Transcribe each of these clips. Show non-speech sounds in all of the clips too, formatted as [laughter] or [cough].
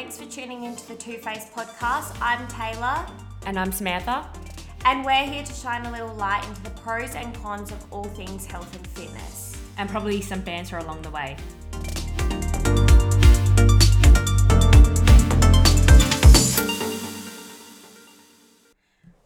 thanks for tuning into the Two Face podcast. I'm Taylor, And I'm Samantha. and we're here to shine a little light into the pros and cons of all things health and fitness. And probably some banter along the way.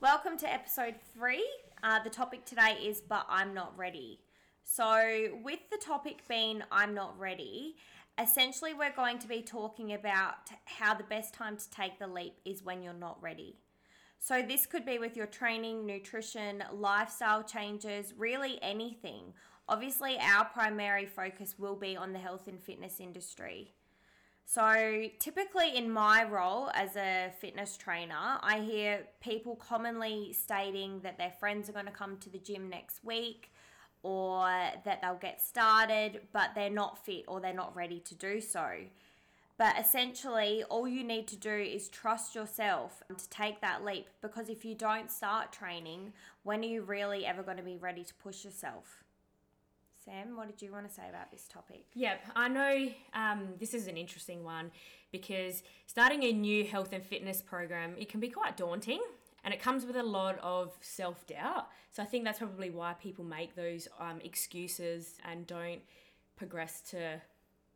Welcome to episode three. Uh, the topic today is But I'm Not Ready. So, with the topic being I'm Not Ready, essentially we're going to be talking about how the best time to take the leap is when you're not ready. So, this could be with your training, nutrition, lifestyle changes, really anything. Obviously, our primary focus will be on the health and fitness industry. So, typically in my role as a fitness trainer, I hear people commonly stating that their friends are going to come to the gym next week or that they'll get started, but they're not fit or they're not ready to do so. But essentially, all you need to do is trust yourself to take that leap because if you don't start training, when are you really ever going to be ready to push yourself? Sam, what did you want to say about this topic? Yep, I know um, this is an interesting one because starting a new health and fitness program, it can be quite daunting and it comes with a lot of self doubt. So I think that's probably why people make those um, excuses and don't progress to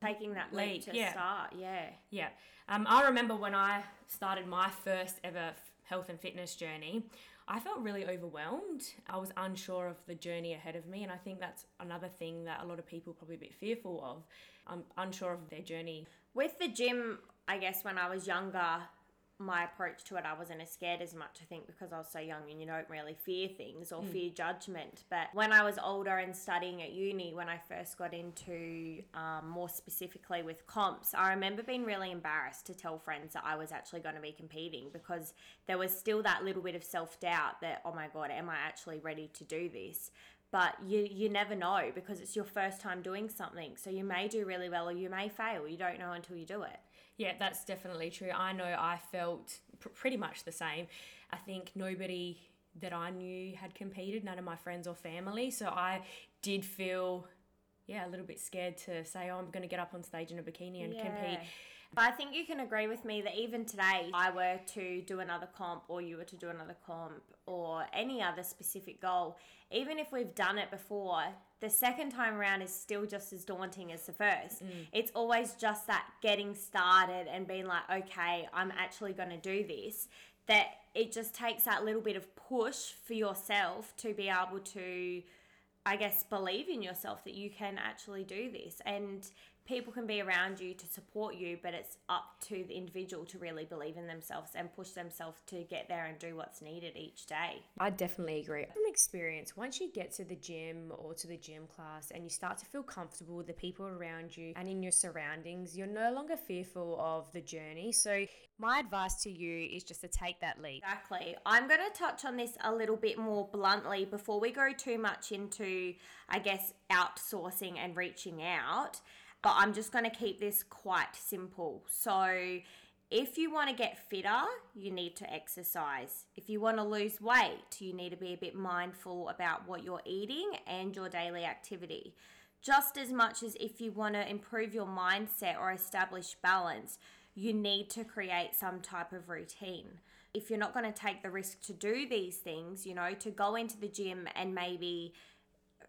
Taking that leap to yeah. start, yeah. Yeah. Um, I remember when I started my first ever f- health and fitness journey, I felt really overwhelmed. I was unsure of the journey ahead of me, and I think that's another thing that a lot of people are probably a bit fearful of. I'm unsure of their journey. With the gym, I guess when I was younger, my approach to it, I wasn't as scared as much, I think, because I was so young and you don't really fear things or fear judgment. But when I was older and studying at uni, when I first got into um, more specifically with comps, I remember being really embarrassed to tell friends that I was actually going to be competing because there was still that little bit of self doubt that, oh my God, am I actually ready to do this? But you, you never know because it's your first time doing something. So you may do really well or you may fail. You don't know until you do it. Yeah, that's definitely true. I know I felt pr- pretty much the same. I think nobody that I knew had competed, none of my friends or family. So I did feel, yeah, a little bit scared to say, oh, I'm going to get up on stage in a bikini and compete. But I think you can agree with me that even today, I were to do another comp, or you were to do another comp, or any other specific goal, even if we've done it before, the second time around is still just as daunting as the first. Mm. It's always just that getting started and being like, okay, I'm actually going to do this. That it just takes that little bit of push for yourself to be able to I guess, believe in yourself that you can actually do this. And people can be around you to support you, but it's up to the individual to really believe in themselves and push themselves to get there and do what's needed each day. I definitely agree. From experience, once you get to the gym or to the gym class and you start to feel comfortable with the people around you and in your surroundings, you're no longer fearful of the journey. So, my advice to you is just to take that leap. Exactly. I'm going to touch on this a little bit more bluntly before we go too much into, I guess, outsourcing and reaching out. But I'm just going to keep this quite simple. So, if you want to get fitter, you need to exercise. If you want to lose weight, you need to be a bit mindful about what you're eating and your daily activity. Just as much as if you want to improve your mindset or establish balance, you need to create some type of routine. If you're not going to take the risk to do these things, you know, to go into the gym and maybe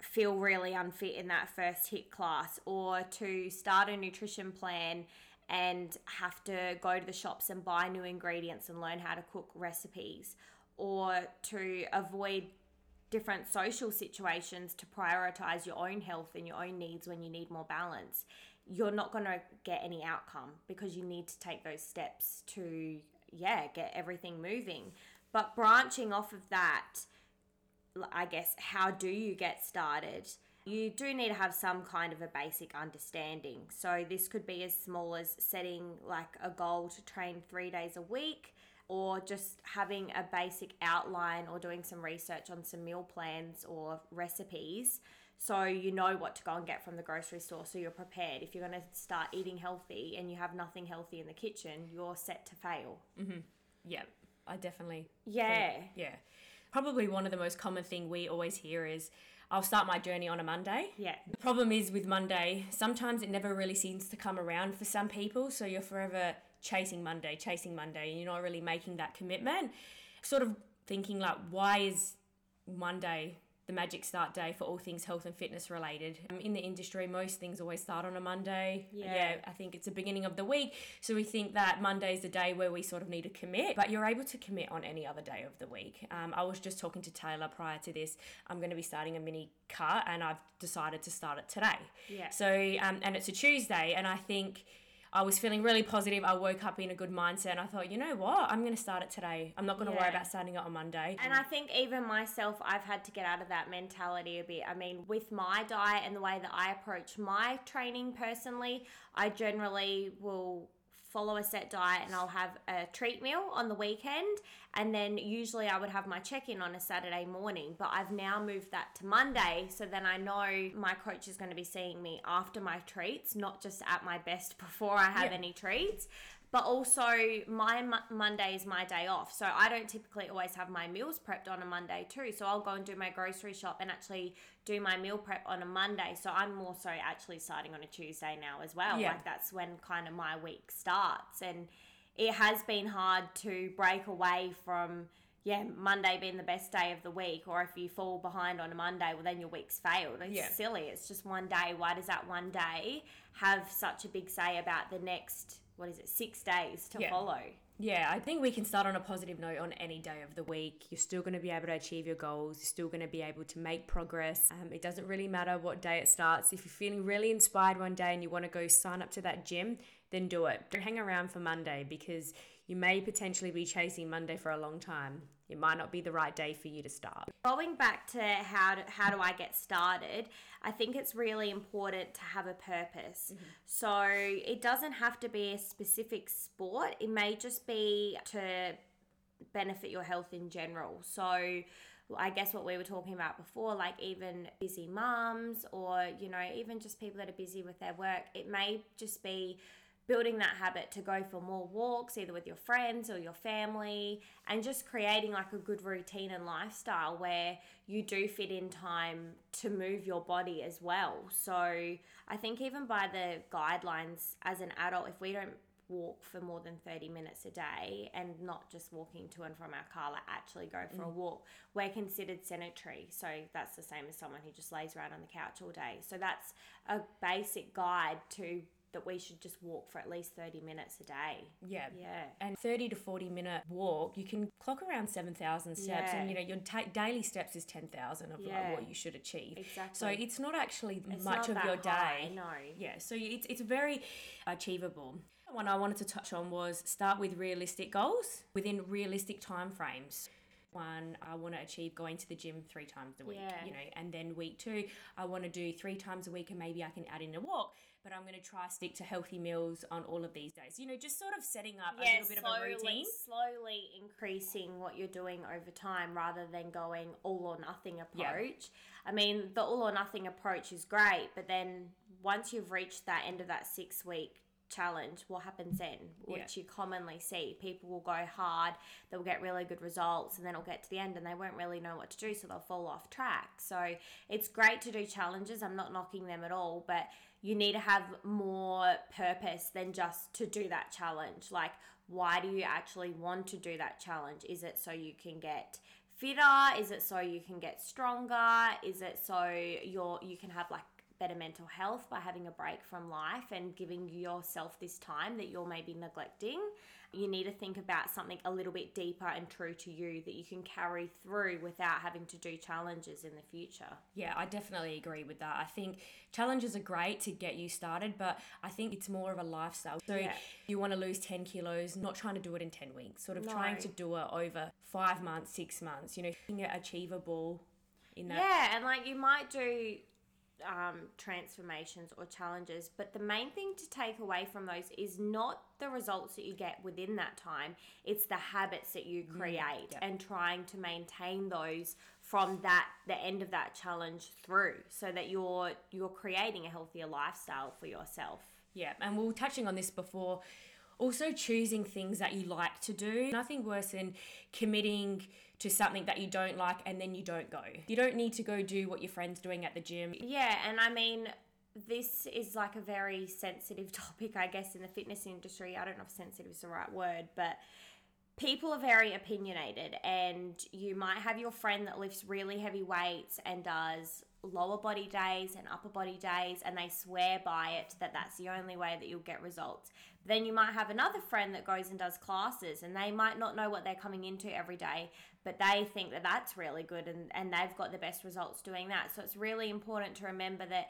feel really unfit in that first HIIT class or to start a nutrition plan and have to go to the shops and buy new ingredients and learn how to cook recipes or to avoid different social situations to prioritize your own health and your own needs when you need more balance you're not going to get any outcome because you need to take those steps to yeah get everything moving. But branching off of that I guess, how do you get started? You do need to have some kind of a basic understanding. So, this could be as small as setting like a goal to train three days a week, or just having a basic outline or doing some research on some meal plans or recipes so you know what to go and get from the grocery store so you're prepared. If you're going to start eating healthy and you have nothing healthy in the kitchen, you're set to fail. Mm-hmm. Yeah, I definitely. Yeah. think- yeah. Probably one of the most common thing we always hear is, I'll start my journey on a Monday. Yeah. The problem is with Monday, sometimes it never really seems to come around for some people. So you're forever chasing Monday, chasing Monday, and you're not really making that commitment. Sort of thinking like, why is Monday the magic start day for all things health and fitness related. Um, in the industry, most things always start on a Monday. Yeah. yeah, I think it's the beginning of the week. So we think that Monday is the day where we sort of need to commit, but you're able to commit on any other day of the week. Um, I was just talking to Taylor prior to this. I'm going to be starting a mini cut and I've decided to start it today. Yeah. So, um, and it's a Tuesday, and I think I was feeling really positive. I woke up in a good mindset and I thought, you know what? I'm going to start it today. I'm not going to worry about starting it on Monday. And I think even myself, I've had to get out of that mentality a bit. I mean, with my diet and the way that I approach my training personally, I generally will follow a set diet and I'll have a treat meal on the weekend. And then usually I would have my check in on a Saturday morning. But I've now moved that to Monday. So then I know my coach is going to be seeing me after my treats, not just at my best [laughs] before I have Yeah. any treats. But also, my Mo- Monday is my day off. So I don't typically always have my meals prepped on a Monday too. So I'll go and do my grocery shop and actually do my meal prep on a Monday. So I'm more so actually starting on a Tuesday now as well. Yeah. Like that's when kind of my week starts. And it has been hard to break away from. Yeah, Monday being the best day of the week, or if you fall behind on a Monday, well, then your week's failed. It's Yeah. silly. It's just one day. Why does that one day have such a big say about the next, what is it, six days to Yeah. follow? Yeah, I think we can start on a positive note on any day of the week. You're still going to be able to achieve your goals. You're still going to be able to make progress. Um, it doesn't really matter what day it starts. If you're feeling really inspired one day and you want to go sign up to that gym, then do it. Don't hang around for Monday because you may potentially be chasing Monday for a long time. It might not be the right day for you to start. Going back to how do, how do I get started, I think it's really important to have a purpose. Mm-hmm. So it doesn't have to be a specific sport. It may just be to benefit your health in general. So I guess what we were talking about before, like even busy mums or, you know, even just people that are busy with their work, it may just be building that habit to go for more walks, either with your friends or your family, and just creating like a good routine and lifestyle where you do fit in time to move your body as well. So I think even by the guidelines as an adult, if we don't walk for more than 30 minutes a day and not just walking to and from our car, like actually go for a mm. walk, we're considered sedentary. So that's the same as someone who just lays around on the couch all day. So that's a basic guide to that we should just walk for at least 30 minutes a day. Yeah. Yeah. And 30 to 40 minute walk, you can clock around 7,000 steps. And, you know, your ta- daily steps is 10,000 of Yeah. like what you should achieve. Exactly. So it's not actually It's much not of your high, day. no. Yeah. So it's, it's very achievable. One I wanted to touch on was start with realistic goals within realistic time frames. One, I want to achieve going to the gym three times a week, Yeah. you know, and then week two, I want to do three times a week and maybe I can add in a walk, but I'm going to try stick to healthy meals on all of these days. You know, just sort of setting up a little bit of a routine. slowly increasing what you're doing over time rather than going all or nothing Yeah. approach. I mean, the all or nothing approach is great, but then once you've reached that end of that six week challenge, what happens then? Which you commonly see. People will go hard, they'll get really good results, and then it'll get to the end and they won't really know what to do, so they'll fall off track. So it's great to do challenges. I'm not knocking them at all, but you need to have more purpose than just to do that challenge. Like, why do you actually want to do that challenge? Is it so you can get fitter? Is it so you can get stronger? Is it so you're you can have like better mental health by having a break from life and giving yourself this time that you're maybe neglecting? You need to think about something a little bit deeper and true to you that you can carry through without having to do challenges in the future. Yeah, I definitely agree with that. I think challenges are great to get you started, but I think it's more of a lifestyle. So Yeah. you want to lose 10 kilos, not trying to do it in 10 weeks, sort of trying to do it over five months, six months, you know, making it achievable in that. Yeah, and like you might do um, transformations or challenges, but the main thing to take away from those is not the results that you get within that time, it's the habits that you create yeah. and trying to maintain those from that the end of that challenge through so that you're you're creating a healthier lifestyle for yourself. Yeah, and we were touching on this before. Also, choosing things that you like to do. Nothing worse than committing to something that you don't like and then you don't go. You don't need to go do what your friend's doing at the gym. Yeah, and I mean, this is like a very sensitive [laughs] topic, I guess, in the fitness industry. I don't know if sensitive is the right word, but people are very opinionated, and you might have your friend that lifts really heavy weights and does lower body days and upper body days, and they swear by it that that's the only way that you'll get results. Then you might have another friend that goes and does classes, and they might not know what they're coming into every day, but they think that that's really good and, and they've got the best results doing that. So it's really important to remember that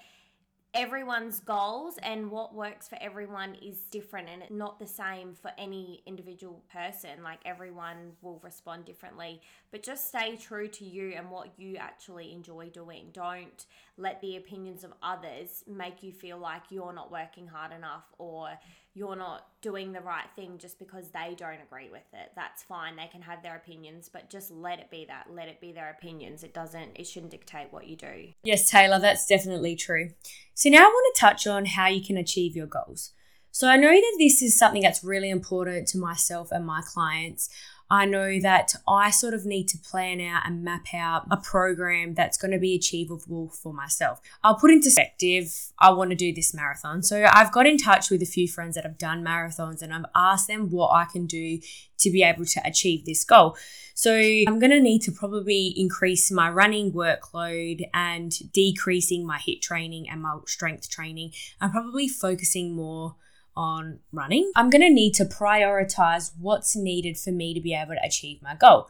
everyone's goals and what works for everyone is different and it's not the same for any individual person. Like everyone will respond differently. But just stay true to you and what you actually enjoy doing. Don't let the opinions of others make you feel like you're not working hard enough or you're not doing the right thing just because they don't agree with it. That's fine. They can have their opinions, but just let it be that. Let it be their opinions. It doesn't, it shouldn't dictate what you do. Yes, Taylor, that's definitely true. So now I want to touch on how you can achieve your goals. So I know that this is something that's really important to myself and my clients. I know that I sort of need to plan out and map out a program that's going to be achievable for myself. I'll put into perspective, I want to do this marathon. So I've got in touch with a few friends that have done marathons and I've asked them what I can do to be able to achieve this goal. So I'm going to need to probably increase my running workload and decreasing my HIIT training and my strength training. I'm probably focusing more on running, I'm going to need to prioritize what's needed for me to be able to achieve my goal.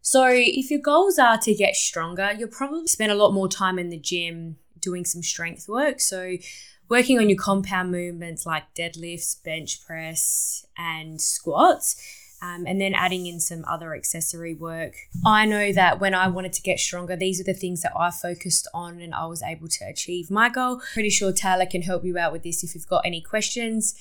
So, if your goals are to get stronger, you'll probably spend a lot more time in the gym doing some strength work. So, working on your compound movements like deadlifts, bench press, and squats um, and then adding in some other accessory work. I know that when I wanted to get stronger, these are the things that I focused on and I was able to achieve my goal. Pretty sure Taylor can help you out with this if you've got any questions.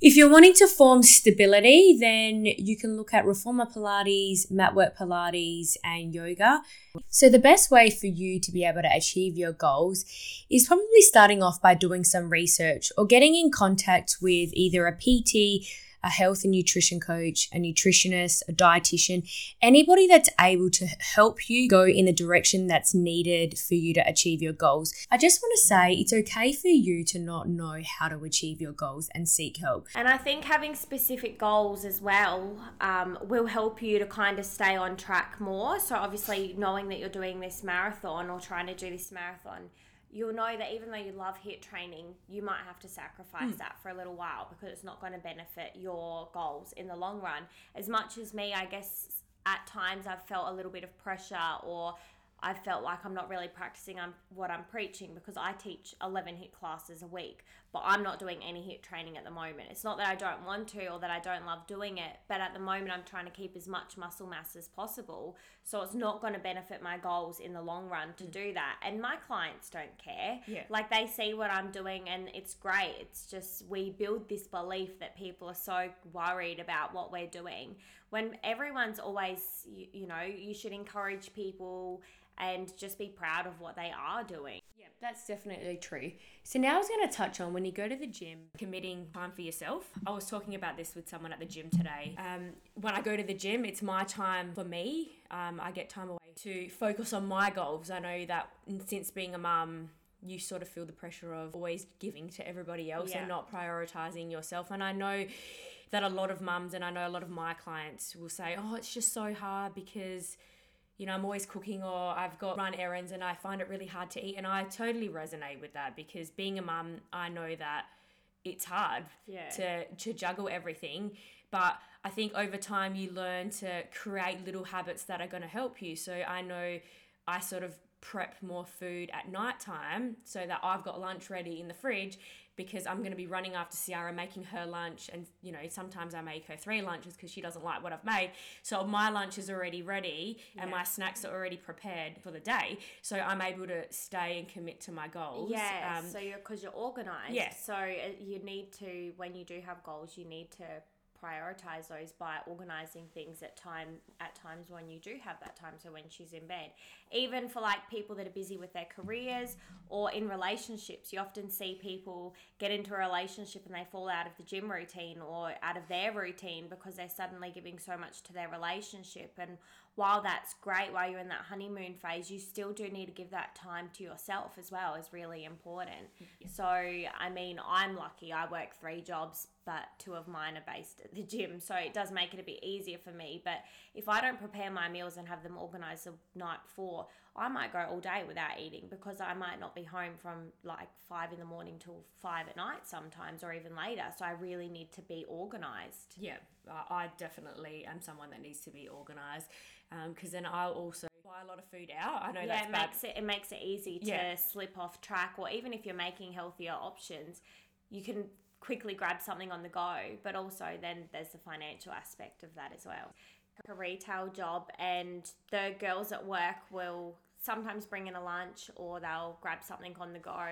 If you're wanting to form stability, then you can look at reformer Pilates, mat work Pilates, and yoga. So, the best way for you to be able to achieve your goals is probably starting off by doing some research or getting in contact with either a PT, a health and nutrition coach, a nutritionist, a dietitian, anybody that's able to help you go in the direction that's needed for you to achieve your goals. I just want to say it's okay for you to not know how to achieve your goals and seek help. And I think having specific goals as well um, will help you to kind of stay on track more. So, obviously, knowing that you're doing this marathon or trying to do this marathon you'll know that even though you love HIIT training, you might have to sacrifice mm. that for a little while because it's not going to benefit your goals in the long run. As much as me, I guess at times I've felt a little bit of pressure or I felt like I'm not really practicing what I'm preaching because I teach 11 HIIT classes a week, but I'm not doing any HIIT training at the moment. It's not that I don't want to or that I don't love doing it, but at the moment I'm trying to keep as much muscle mass as possible. So it's not going to benefit my goals in the long run to mm. do that. And my clients don't care. Yeah. Like they see what I'm doing and it's great. It's just we build this belief that people are so worried about what we're doing when everyone's always, you, you know, you should encourage people and just be proud of what they are doing. That's definitely true. So now I was going to touch on when you go to the gym, committing time for yourself. I was talking about this with someone at the gym today. Um, when I go to the gym, it's my time for me. Um, I get time away to focus on my goals. I know that since being a mum, you sort of feel the pressure of always giving to everybody else yeah. and not prioritizing yourself. And I know that a lot of mums and I know a lot of my clients will say, "Oh, it's just so hard because." You know, I'm always cooking or I've got run errands and I find it really hard to eat. And I totally resonate with that because being a mum, I know that it's hard yeah. to, to juggle everything. But I think over time you learn to create little habits that are going to help you. So I know I sort of prep more food at night time so that I've got lunch ready in the fridge because I'm going to be running after Ciara making her lunch and you know sometimes I make her three lunches because she doesn't like what I've made. So my lunch is already ready and yeah. my snacks are already prepared for the day. So I'm able to stay and commit to my goals yeah um, so you're because you're organized. Yeah so uh, you need to when you do have goals you need to prioritize those by organizing things at time at times when you do have that time so when she's in bed even for like people that are busy with their careers or in relationships you often see people get into a relationship and they fall out of the gym routine or out of their routine because they're suddenly giving so much to their relationship and while that's great, while you're in that honeymoon phase, you still do need to give that time to yourself as well, is really important. So, I mean, I'm lucky. I work three jobs, but two of mine are based at the gym. So, it does make it a bit easier for me. But if I don't prepare my meals and have them organized the night before, I might go all day without eating because I might not be home from like five in the morning till five at night sometimes or even later. So, I really need to be organized. Yeah, I definitely am someone that needs to be organised because um, then I'll also buy a lot of food out. I know yeah, that's it bad. makes it it makes it easy to Yeah. slip off track, or even if you're making healthier options, you can quickly grab something on the go. But also, then there's the financial aspect of that as well. A retail job, and the girls at work will sometimes bring in a lunch, or they'll grab something on the go.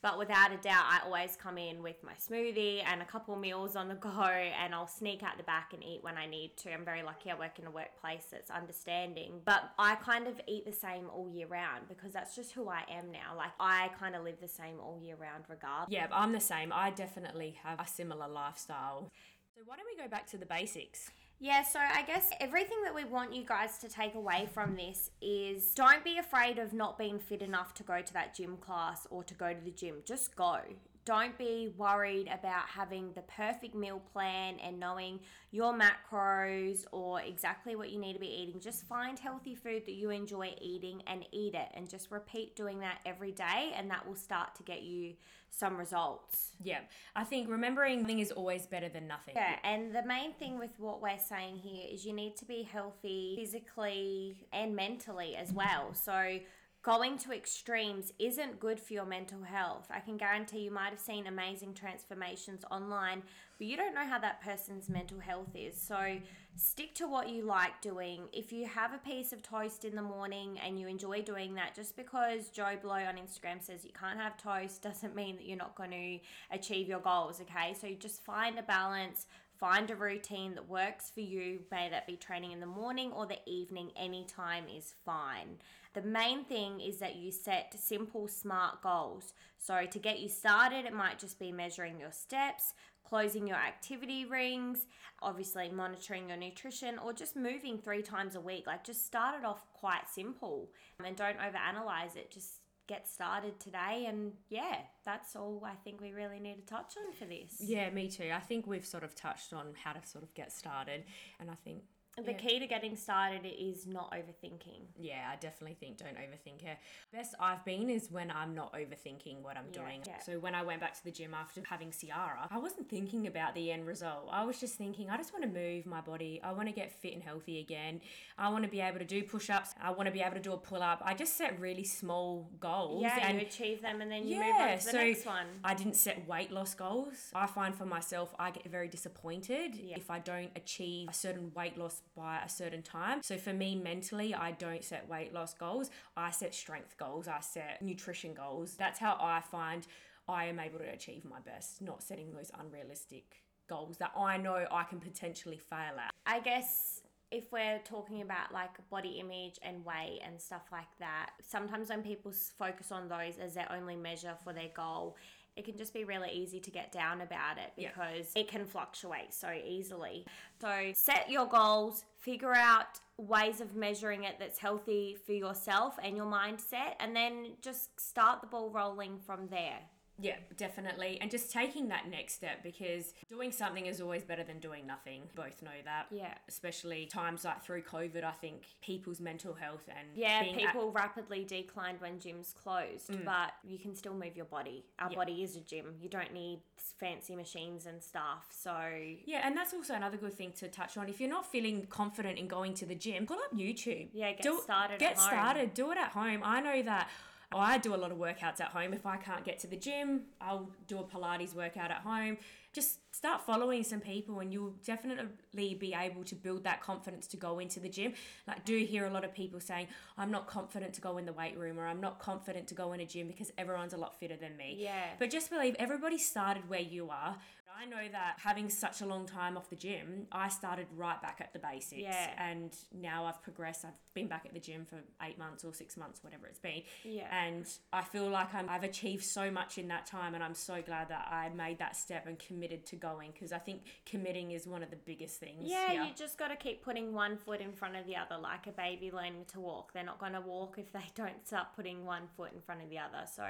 But without a doubt, I always come in with my smoothie and a couple meals on the go, and I'll sneak out the back and eat when I need to. I'm very lucky I work in a workplace that's understanding. But I kind of eat the same all year round because that's just who I am now. Like, I kind of live the same all year round, regardless. Yeah, I'm the same. I definitely have a similar lifestyle. So why don't we go back to the basics? Yeah, so I guess everything that we want you guys to take away from this is don't be afraid of not being fit enough to go to that gym class or to go to the gym. Just go. Don't be worried about having the perfect meal plan and knowing your macros or exactly what you need to be eating. Just find healthy food that you enjoy eating and eat it and just repeat doing that every day and that will start to get you some results. Yeah, I think remembering nothing is always better than nothing. Yeah, and the main thing with what we're saying here is you need to be healthy physically and mentally as well. So going to extremes isn't good for your mental health. I can guarantee you might have seen amazing transformations online, but you don't know how that person's mental health is. So stick to what you like doing. If you have a piece of toast in the morning and you enjoy doing that, just because Joe Blow on Instagram says you can't have toast [laughs] doesn't mean that you're not going to achieve your goals, okay? So just find a balance. Find a routine that works for you, may that be training in the morning or the evening, anytime is fine. The main thing is that you set simple, smart goals. So, to get you started, it might just be measuring your steps, closing your activity rings, obviously monitoring your nutrition, or just moving three times a week. Like, just start it off quite simple and don't overanalyze it. Just get started today. And yeah, that's all I think we really need to touch on for this. Yeah, me too. I think we've sort of touched on how to sort of get started, and I think The key to getting started is not overthinking. yeah, I definitely think don't overthink it. Best I've been is when I'm not overthinking what I'm Yeah, doing. yeah. So when I went back to the gym after having Ciara, I wasn't thinking about the end result. I was just thinking, I just want to move my body. I want to get fit and healthy again. I want to be able to do push-ups. I want to be able to do a pull-up. I just set really small goals. Yeah, and you achieve them and then you move yeah, on to the so next one. I didn't set weight loss goals. I find for myself, I get very disappointed if I don't achieve a certain weight loss by a certain time. So for me, mentally, I don't set weight loss goals. I set strength goals. I set nutrition goals. That's how I find I am able to achieve my best, not setting those unrealistic goals that I know I can potentially fail at. I guess if we're talking about like body image and weight and stuff like that, sometimes when people focus on those as their only measure for their goal, it can just be really easy to get down about it Yeah. because it can fluctuate so easily. So set your goals, figure out ways of measuring it that's healthy for yourself and your mindset, and then just start the ball rolling from there. Yeah, definitely. And just taking that next step because doing something is always better than doing nothing. Both know that. Yeah. Especially times like through COVID, I think people's mental health and Yeah, being at- people rapidly declined when gyms closed, mm. but you can still move your body. Our body is a gym. You don't need fancy machines and stuff. So, yeah, and that's also another good thing to touch on. If you're not feeling confident in going to the gym, pull up YouTube. Yeah, get started Get at home. started. Do it at home. I know that. Oh, I do a lot of workouts at home. If I can't get to the gym, I'll do a Pilates workout at home. Just start following some people, and you'll definitely be able to build that confidence to go into the gym. Like, do hear a lot of people saying, "I'm not confident to go in the weight room," or "I'm not confident to go in a gym because everyone's a lot fitter than me." Yeah. But just believe everybody started where you are. I know that having such a long time off the gym, I started right back at the basics. Yeah. And now I've progressed. I've been back at the gym for eight months or six months, whatever it's been. Yeah. and I feel like I'm, I've achieved so much in that time, and I'm so glad that I made that step and committed to going because I think committing is one of the biggest things. Yeah, here. you just got to keep putting one foot in front of the other, like a baby learning to walk. They're not going to walk if they [laughs] don't start putting one foot in front of the other. So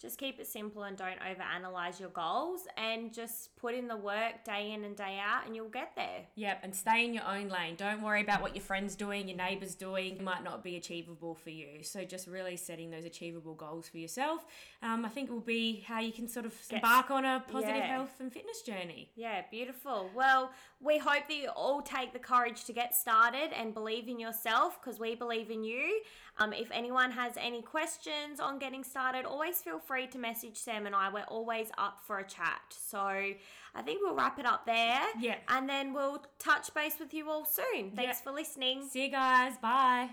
just keep it simple and don't overanalyze your goals and just put in the work day in and day out and you'll get there. Yep, and stay in your own lane. Don't worry about what your friends doing, your neighbors doing. It might not be achievable for you. So just really setting those achievable goals for yourself. Um, I think will be how you can sort of embark on a positive yeah. health and fitness journey. Yeah, beautiful. Well, we hope that you all take the courage to get started and believe in yourself because we believe in you. Um, if anyone has any questions on getting started, always feel free to message Sam and I. We're always up for a chat. So I think we'll wrap it up there. Yeah. And then we'll touch base with you all soon. Thanks Yeah. for listening. See you guys. Bye.